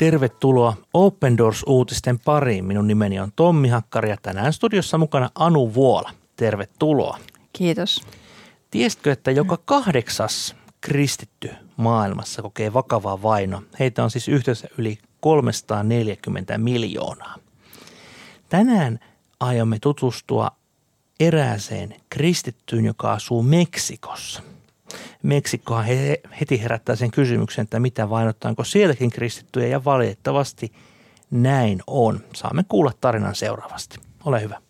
Tervetuloa Open Doors-uutisten pariin. Minun nimeni on Tommi Hakkari ja tänään studiossa mukana Anu Vuola. Tervetuloa. Kiitos. Tiesitkö, että joka kahdeksas kristitty maailmassa kokee vakavaa vainoa? Heitä on siis yhteensä yli 340 miljoonaa. Tänään aiomme tutustua erääseen kristittyyn, joka asuu Meksikossa. Meksikkohan he, heti herättää sen kysymyksen, että mitä vainottaanko sielläkin kristittyjä ja valitettavasti näin on. Saamme kuulla tarinan seuraavasti. Ole hyvä.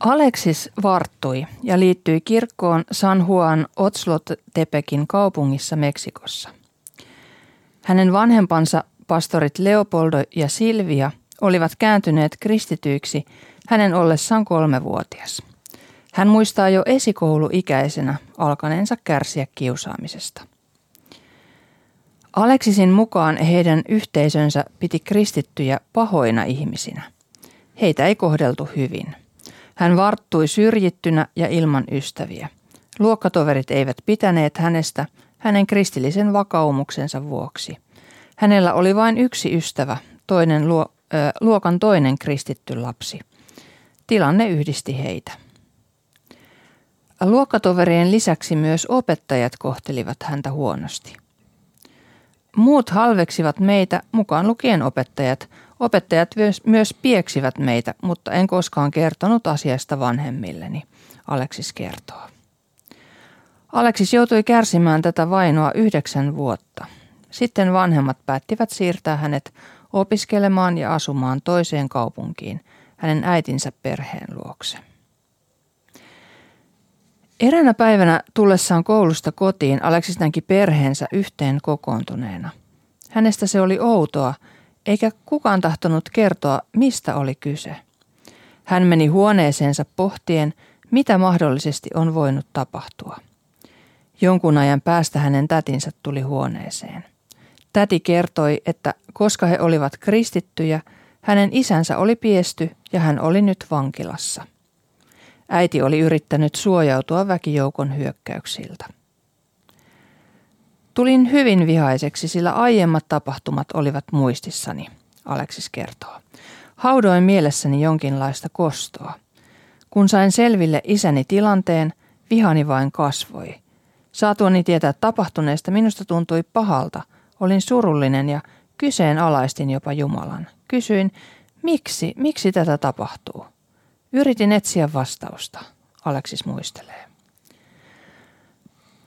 Aleksis varttui ja liittyi kirkkoon San Juan Otslot-Tepekin kaupungissa Meksikossa. Hänen vanhempansa pastorit Leopoldo ja Silvia olivat kääntyneet kristityiksi hänen ollessaan kolmevuotias. Hän muistaa jo esikouluikäisenä alkaneensa kärsiä kiusaamisesta. Aleksisin mukaan heidän yhteisönsä piti kristittyjä pahoina ihmisinä. Heitä ei kohdeltu hyvin – hän varttui syrjittynä ja ilman ystäviä. Luokkatoverit eivät pitäneet hänestä hänen kristillisen vakaumuksensa vuoksi. Hänellä oli vain yksi ystävä, toinen luo, ö, luokan toinen kristitty lapsi. Tilanne yhdisti heitä. Luokkatoverien lisäksi myös opettajat kohtelivat häntä huonosti. Muut halveksivat meitä, mukaan lukien opettajat, Opettajat myös pieksivät meitä, mutta en koskaan kertonut asiasta vanhemmilleni, Aleksis kertoo. Aleksis joutui kärsimään tätä vainoa yhdeksän vuotta. Sitten vanhemmat päättivät siirtää hänet opiskelemaan ja asumaan toiseen kaupunkiin hänen äitinsä perheen luokse. Eräänä päivänä tullessaan koulusta kotiin Aleksis näki perheensä yhteen kokoontuneena. Hänestä se oli outoa, eikä kukaan tahtonut kertoa, mistä oli kyse. Hän meni huoneeseensa pohtien, mitä mahdollisesti on voinut tapahtua. Jonkun ajan päästä hänen tätinsä tuli huoneeseen. Täti kertoi, että koska he olivat kristittyjä, hänen isänsä oli piesty ja hän oli nyt vankilassa. Äiti oli yrittänyt suojautua väkijoukon hyökkäyksiltä. Tulin hyvin vihaiseksi, sillä aiemmat tapahtumat olivat muistissani, Aleksis kertoo. Haudoin mielessäni jonkinlaista kostoa. Kun sain selville isäni tilanteen, vihani vain kasvoi. Saatuani tietää tapahtuneesta minusta tuntui pahalta. Olin surullinen ja kyseenalaistin jopa Jumalan. Kysyin, miksi, miksi tätä tapahtuu? Yritin etsiä vastausta, Aleksis muistelee.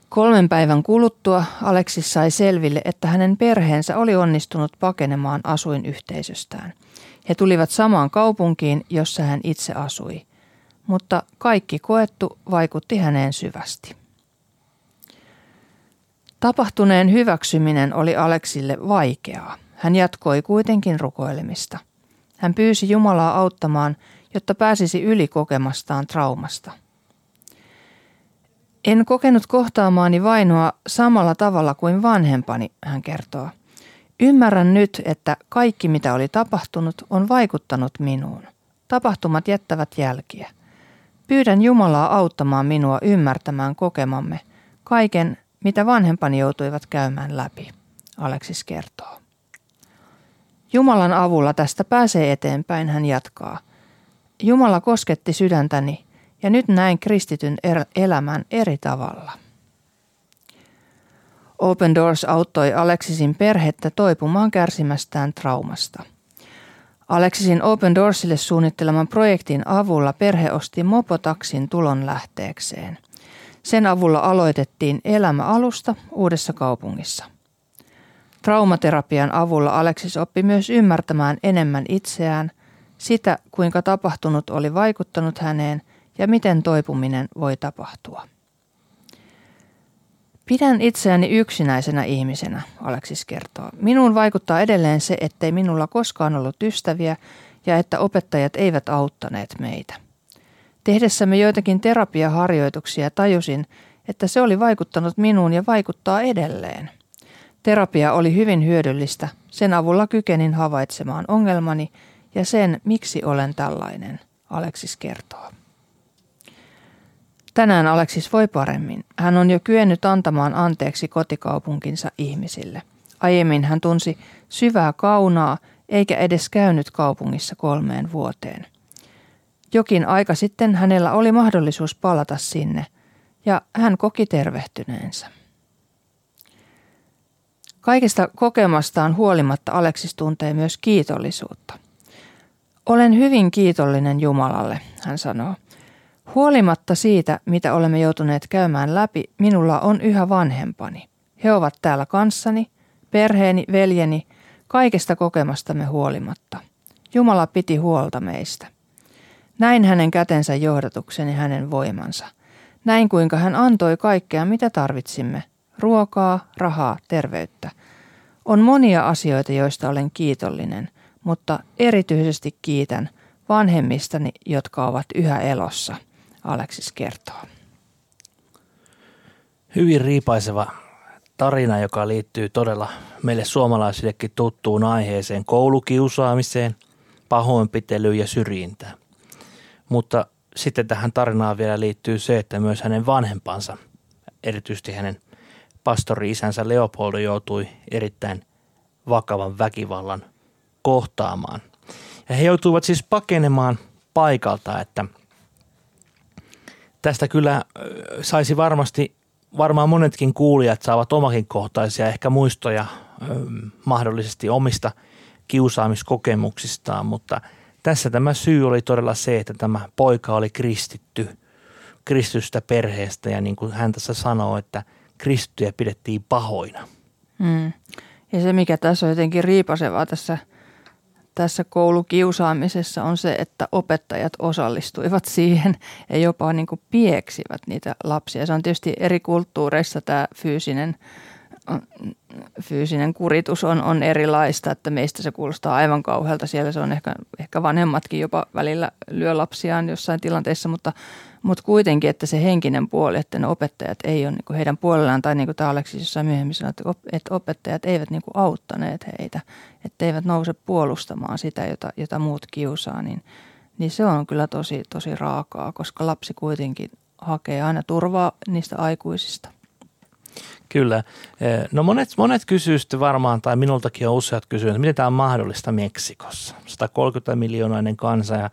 Kolmen päivän kuluttua Aleksis sai selville, että hänen perheensä oli onnistunut pakenemaan asuinyhteisöstään. He tulivat samaan kaupunkiin, jossa hän itse asui. Mutta kaikki koettu vaikutti häneen syvästi. Tapahtuneen hyväksyminen oli Aleksille vaikeaa. Hän jatkoi kuitenkin rukoilemista. Hän pyysi Jumalaa auttamaan, jotta pääsisi yli kokemastaan traumasta – en kokenut kohtaamaani vainoa samalla tavalla kuin vanhempani, hän kertoo. Ymmärrän nyt, että kaikki mitä oli tapahtunut on vaikuttanut minuun. Tapahtumat jättävät jälkiä. Pyydän Jumalaa auttamaan minua ymmärtämään kokemamme, kaiken mitä vanhempani joutuivat käymään läpi, Aleksis kertoo. Jumalan avulla tästä pääsee eteenpäin, hän jatkaa. Jumala kosketti sydäntäni ja nyt näin kristityn er- elämän eri tavalla. Open Doors auttoi Aleksisin perhettä toipumaan kärsimästään traumasta. Aleksisin Open Doorsille suunnitteleman projektin avulla perhe osti mopotaksin tulon lähteekseen. Sen avulla aloitettiin elämä alusta uudessa kaupungissa. Traumaterapian avulla Aleksis oppi myös ymmärtämään enemmän itseään, sitä kuinka tapahtunut oli vaikuttanut häneen ja miten toipuminen voi tapahtua. Pidän itseäni yksinäisenä ihmisenä, Aleksis kertoo. Minuun vaikuttaa edelleen se, ettei minulla koskaan ollut ystäviä ja että opettajat eivät auttaneet meitä. Tehdessämme joitakin terapiaharjoituksia tajusin, että se oli vaikuttanut minuun ja vaikuttaa edelleen. Terapia oli hyvin hyödyllistä. Sen avulla kykenin havaitsemaan ongelmani ja sen, miksi olen tällainen, Aleksis kertoo. Tänään Aleksis voi paremmin. Hän on jo kyennyt antamaan anteeksi kotikaupunkinsa ihmisille. Aiemmin hän tunsi syvää kaunaa eikä edes käynyt kaupungissa kolmeen vuoteen. Jokin aika sitten hänellä oli mahdollisuus palata sinne, ja hän koki tervehtyneensä. Kaikesta kokemastaan huolimatta Aleksis tuntee myös kiitollisuutta. Olen hyvin kiitollinen Jumalalle, hän sanoo. Huolimatta siitä, mitä olemme joutuneet käymään läpi, minulla on yhä vanhempani. He ovat täällä kanssani, perheeni, veljeni, kaikesta kokemastamme huolimatta. Jumala piti huolta meistä. Näin hänen kätensä johdatukseni hänen voimansa. Näin kuinka hän antoi kaikkea, mitä tarvitsimme. Ruokaa, rahaa, terveyttä. On monia asioita, joista olen kiitollinen, mutta erityisesti kiitän vanhemmistani, jotka ovat yhä elossa, Aleksis kertoo. Hyvin riipaiseva tarina, joka liittyy todella meille suomalaisillekin tuttuun aiheeseen, koulukiusaamiseen, pahoinpitelyyn ja syrjintään. Mutta sitten tähän tarinaan vielä liittyy se, että myös hänen vanhempansa, erityisesti hänen pastori-isänsä Leopoldo joutui erittäin vakavan väkivallan kohtaamaan. Ja he joutuivat siis pakenemaan paikalta, että tästä kyllä saisi varmasti, varmaan monetkin kuulijat saavat omakin kohtaisia ehkä muistoja mahdollisesti omista kiusaamiskokemuksistaan, mutta tässä tämä syy oli todella se, että tämä poika oli kristitty, kristystä perheestä ja niin kuin hän tässä sanoo, että kristittyjä pidettiin pahoina. Mm. Ja se, mikä tässä on jotenkin riipasevaa tässä, tässä koulukiusaamisessa on se, että opettajat osallistuivat siihen ja jopa niin kuin pieksivät niitä lapsia. Se on tietysti eri kulttuureissa tämä fyysinen fyysinen kuritus on, on erilaista, että meistä se kuulostaa aivan kauhealta. Siellä se on ehkä, ehkä vanhemmatkin jopa välillä lyö lapsiaan jossain tilanteessa, mutta, mutta kuitenkin, että se henkinen puoli, että ne opettajat ei ole niin heidän puolellaan, tai niin kuin tämä Aleksis jossain myöhemmin sanoi, että opettajat eivät niin auttaneet heitä, että eivät nouse puolustamaan sitä, jota, jota muut kiusaa, niin, niin se on kyllä tosi, tosi raakaa, koska lapsi kuitenkin hakee aina turvaa niistä aikuisista. Kyllä. Eh, no monet, monet kysyy varmaan, tai minultakin on useat kysyneet, että miten tämä on mahdollista Meksikossa. 130 miljoonainen kansa ja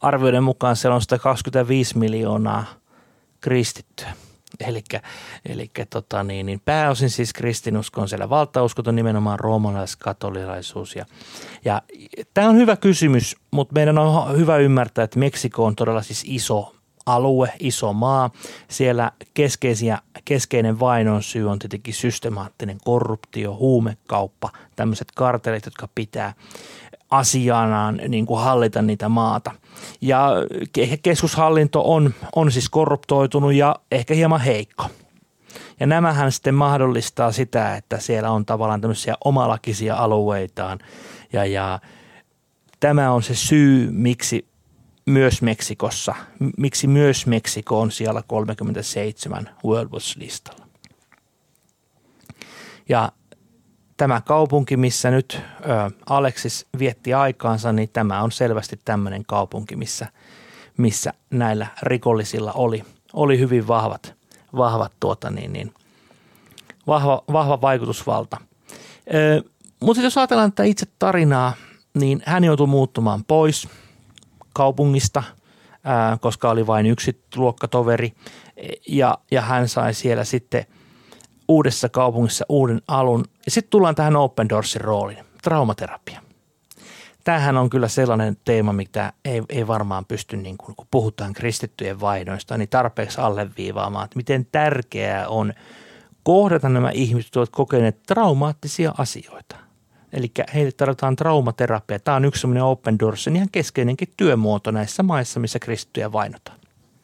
arvioiden mukaan siellä on 125 miljoonaa kristittyä. Eli tota niin, niin pääosin siis kristinusko on siellä valtauskot on nimenomaan roomalaiskatolilaisuus. Ja, ja tämä on hyvä kysymys, mutta meidän on hyvä ymmärtää, että Meksiko on todella siis iso alue, iso maa. Siellä keskeisiä, keskeinen vainon syy on tietenkin systemaattinen korruptio, huumekauppa, tämmöiset kartelit, jotka pitää asianaan niin kuin hallita niitä maata. Ja keskushallinto on, on siis korruptoitunut ja ehkä hieman heikko. Ja nämähän sitten mahdollistaa sitä, että siellä on tavallaan tämmöisiä omalakisia alueitaan ja, ja tämä on se syy, miksi myös Meksikossa. Miksi myös Meksiko on siellä 37 World Watch-listalla. Ja tämä kaupunki, missä nyt Alexis vietti aikaansa, niin tämä on selvästi tämmöinen kaupunki, missä, missä näillä rikollisilla oli, oli hyvin vahvat, vahvat tuota niin, niin, vahva, vahva vaikutusvalta. mutta jos ajatellaan tätä itse tarinaa, niin hän joutui muuttumaan pois – kaupungista, ää, koska oli vain yksi luokkatoveri ja, ja hän sai siellä sitten uudessa kaupungissa uuden alun. Ja sitten tullaan tähän Open Doorsin rooliin, traumaterapia. Tämähän on kyllä sellainen teema, mitä ei, ei varmaan pysty, niin kun, kun puhutaan kristittyjen vaihdoista, niin tarpeeksi alleviivaamaan, että miten tärkeää on kohdata nämä ihmiset, jotka ovat kokeneet traumaattisia asioita – Eli heille tarvitaan traumaterapia. Tämä on yksi sellainen Open Doors, ihan keskeinenkin työmuoto näissä maissa, missä kristittyjä vainotaan.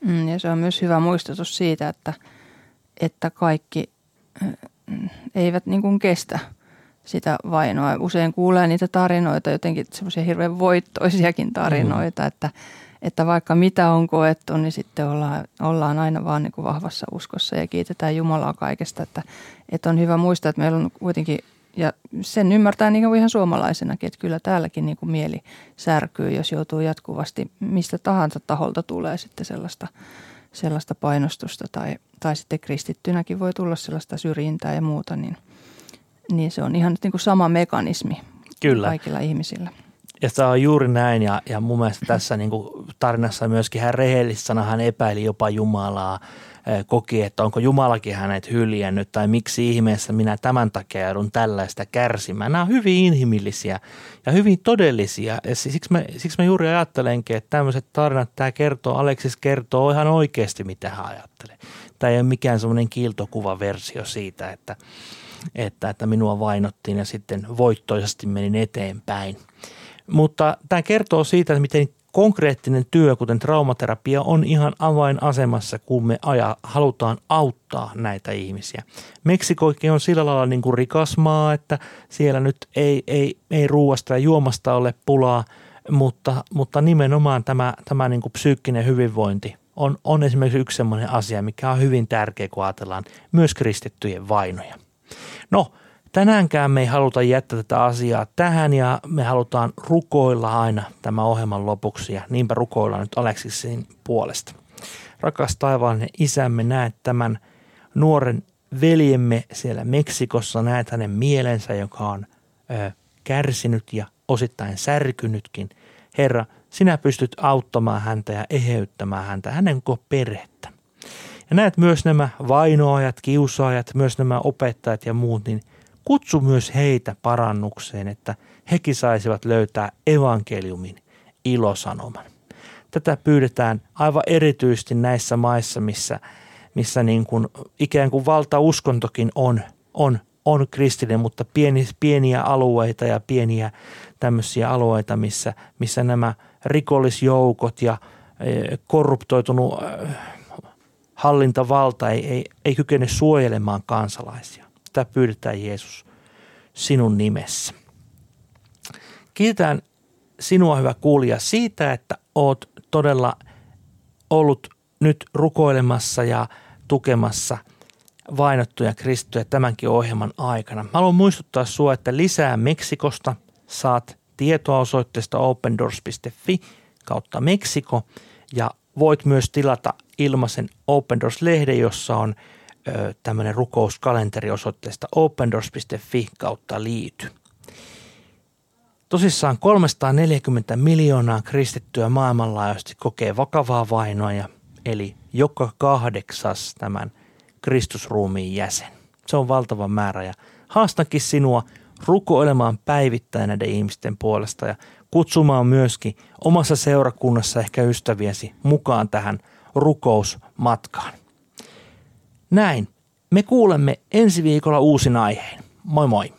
Mm, ja se on myös hyvä muistutus siitä, että, että kaikki eivät niin kuin kestä sitä vainoa. Usein kuulee niitä tarinoita, jotenkin semmoisia hirveän voittoisiakin tarinoita, mm. että, että vaikka mitä on koettu, niin sitten ollaan, ollaan aina vaan niin kuin vahvassa uskossa ja kiitetään Jumalaa kaikesta. Että, että on hyvä muistaa, että meillä on kuitenkin ja sen ymmärtää niin kuin ihan suomalaisenakin, että kyllä täälläkin niin kuin mieli särkyy, jos joutuu jatkuvasti mistä tahansa taholta tulee sitten sellaista, sellaista painostusta tai, tai sitten kristittynäkin voi tulla sellaista syrjintää ja muuta, niin niin se on ihan niin kuin sama mekanismi Kyllä. kaikilla ihmisillä. Ja se on juuri näin ja, ja mun mielestä tässä niin kuin tarinassa myöskin hän rehellisesti hän epäili jopa Jumalaa, koki, että onko Jumalakin hänet hyljännyt tai miksi ihmeessä minä tämän takia joudun tällaista kärsimään. Nämä on hyvin inhimillisiä ja hyvin todellisia siksi mä, siksi mä juuri ajattelenkin, että tämmöiset tarinat, tämä kertoo, Aleksis kertoo ihan oikeasti mitä hän ajattelee. Tämä ei ole mikään semmoinen kiiltokuva versio siitä, että, että, että minua vainottiin ja sitten voittoisesti menin eteenpäin. Mutta tämä kertoo siitä, että miten konkreettinen työ, kuten traumaterapia, on ihan avainasemassa, kun me aja, halutaan auttaa näitä ihmisiä. Meksikoikin on sillä lailla niin kuin rikas maa, että siellä nyt ei, ei, ei ruuasta ja juomasta ole pulaa, mutta, mutta nimenomaan tämä, tämä niin kuin psyykkinen hyvinvointi on, on esimerkiksi yksi sellainen asia, mikä on hyvin tärkeä, kun ajatellaan myös kristittyjen vainoja. No, Tänäänkään me ei haluta jättää tätä asiaa tähän ja me halutaan rukoilla aina tämän ohjelman lopuksi ja niinpä rukoillaan nyt Aleksiksin puolesta. Rakas taivaallinen isämme, näet tämän nuoren veljemme siellä Meksikossa, näet hänen mielensä, joka on ö, kärsinyt ja osittain särkynytkin. Herra, sinä pystyt auttamaan häntä ja eheyttämään häntä, hänen koko perhettä. Ja näet myös nämä vainoajat, kiusaajat, myös nämä opettajat ja muut, niin – Kutsu myös heitä parannukseen, että hekin saisivat löytää evankeliumin ilosanoman. Tätä pyydetään aivan erityisesti näissä maissa, missä, missä niin kuin ikään kuin valtauskontokin on, on, on kristillinen, mutta pieni, pieniä alueita ja pieniä tämmöisiä alueita, missä, missä nämä rikollisjoukot ja e, korruptoitunut hallintavalta ei, ei, ei kykene suojelemaan kansalaisia. Tätä pyydetään Jeesus sinun nimessä. Kiitän sinua hyvä kuulija siitä, että oot todella ollut nyt rukoilemassa ja tukemassa vainottuja kristittyjä tämänkin ohjelman aikana. Haluan muistuttaa sinua, että lisää Meksikosta saat tietoa osoitteesta opendoors.fi kautta Meksiko ja voit myös tilata ilmaisen Open Doors-lehden, jossa on tämmöinen rukouskalenteri osoitteesta opendoors.fi kautta liity. Tosissaan 340 miljoonaa kristittyä maailmanlaajuisesti kokee vakavaa vainoa, eli joka kahdeksas tämän Kristusruumiin jäsen. Se on valtava määrä ja haastankin sinua rukoilemaan päivittäin näiden ihmisten puolesta ja kutsumaan myöskin omassa seurakunnassa ehkä ystäviesi mukaan tähän rukousmatkaan. Näin. Me kuulemme ensi viikolla uusin aiheen. Moi moi!